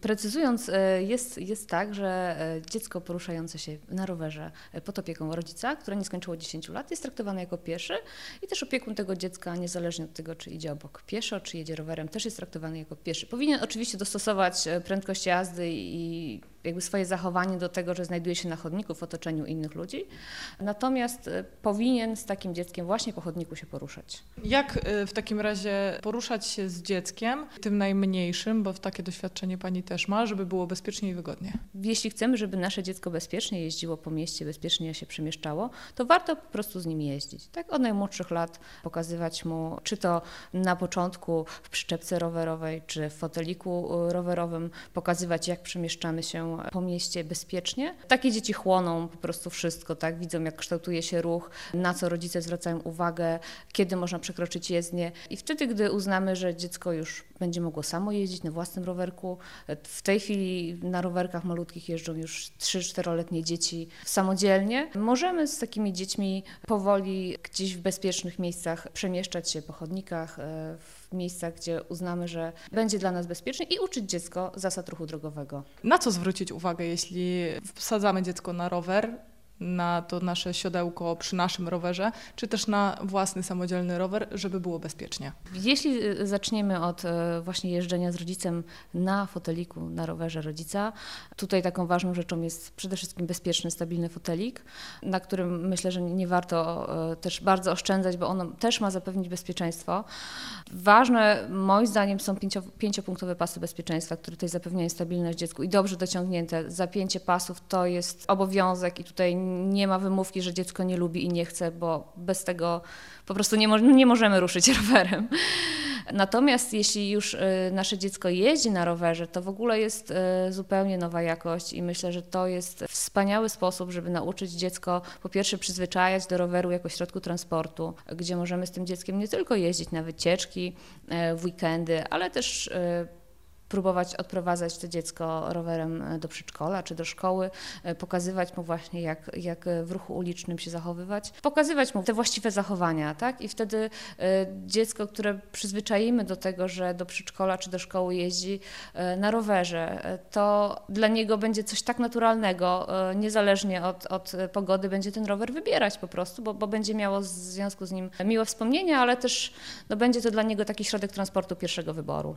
Precyzując, e, jest, jest tak, że e, dziecko poruszające się na rowerze e, pod opieką rodzica, które nie skończyło 10 lat, jest traktowane jako pieszy i też opiekun tego dziecka, niezależnie od tego, czy idzie obok pieszo, czy jedzie rowerem, też jest traktowany jako pieszy. Powinien oczywiście dostosować prędkość jazdy i jakby swoje zachowanie do tego, że znajduje się na chodniku w otoczeniu innych ludzi, natomiast powinien z takim dzieckiem właśnie po chodniku się poruszać. Jak w takim razie poruszać się z dzieckiem, tym najmniejszym, bo w takie doświadczenie Pani też ma, żeby było bezpiecznie i wygodnie. Jeśli chcemy, żeby nasze dziecko bezpiecznie jeździło po mieście, bezpiecznie się przemieszczało, to warto po prostu z nim jeździć. Tak od najmłodszych lat pokazywać mu, czy to na początku w przyczepce rowerowej, czy w foteliku y, rowerowym, pokazywać jak przemieszczamy się po mieście bezpiecznie. Takie dzieci chłoną po prostu wszystko, tak? Widzą jak kształtuje się ruch, na co rodzice zwracają uwagę, kiedy można przekroczyć jezdnię i wtedy, gdy uznamy, że dziecko już będzie mogło samo jeździć na własnym rowerku, w tej chwili na rowerkach malutkich jeżdżą już 3-4-letnie dzieci samodzielnie. Możemy z takimi dziećmi powoli gdzieś w bezpiecznych miejscach przemieszczać się po chodnikach, e, miejscach, gdzie uznamy, że będzie dla nas bezpiecznie i uczyć dziecko zasad ruchu drogowego. Na co zwrócić uwagę, jeśli wsadzamy dziecko na rower? Na to nasze siodełko przy naszym rowerze, czy też na własny samodzielny rower, żeby było bezpiecznie. Jeśli y, zaczniemy od y, właśnie jeżdżenia z rodzicem na foteliku, na rowerze rodzica, tutaj taką ważną rzeczą jest przede wszystkim bezpieczny, stabilny fotelik, na którym myślę, że nie warto y, też bardzo oszczędzać, bo on też ma zapewnić bezpieczeństwo. Ważne moim zdaniem są pięcio, pięciopunktowe pasy bezpieczeństwa, które tutaj zapewniają stabilność dziecku i dobrze dociągnięte. Zapięcie pasów to jest obowiązek i tutaj nie ma wymówki, że dziecko nie lubi i nie chce, bo bez tego po prostu nie, mo nie możemy ruszyć rowerem. Natomiast jeśli już y, nasze dziecko jeździ na rowerze, to w ogóle jest y, zupełnie nowa jakość i myślę, że to jest wspaniały sposób, żeby nauczyć dziecko po pierwsze przyzwyczajać do roweru jako środku transportu, gdzie możemy z tym dzieckiem nie tylko jeździć na wycieczki y, w weekendy, ale też próbować odprowadzać to dziecko rowerem e, do przedszkola czy do szkoły, e, pokazywać mu właśnie, jak, jak w ruchu ulicznym się zachowywać, pokazywać mu te właściwe zachowania, tak? I wtedy e, dziecko, które przyzwyczaimy do tego, że do przedszkola czy do szkoły jeździ na rowerze, to dla niego będzie coś tak naturalnego, niezależnie od, od pogody, będzie ten rower wybierać po prostu, bo, bo będzie miało w związku z nim miłe wspomnienia, ale też no, będzie to dla niego taki środek transportu pierwszego wyboru.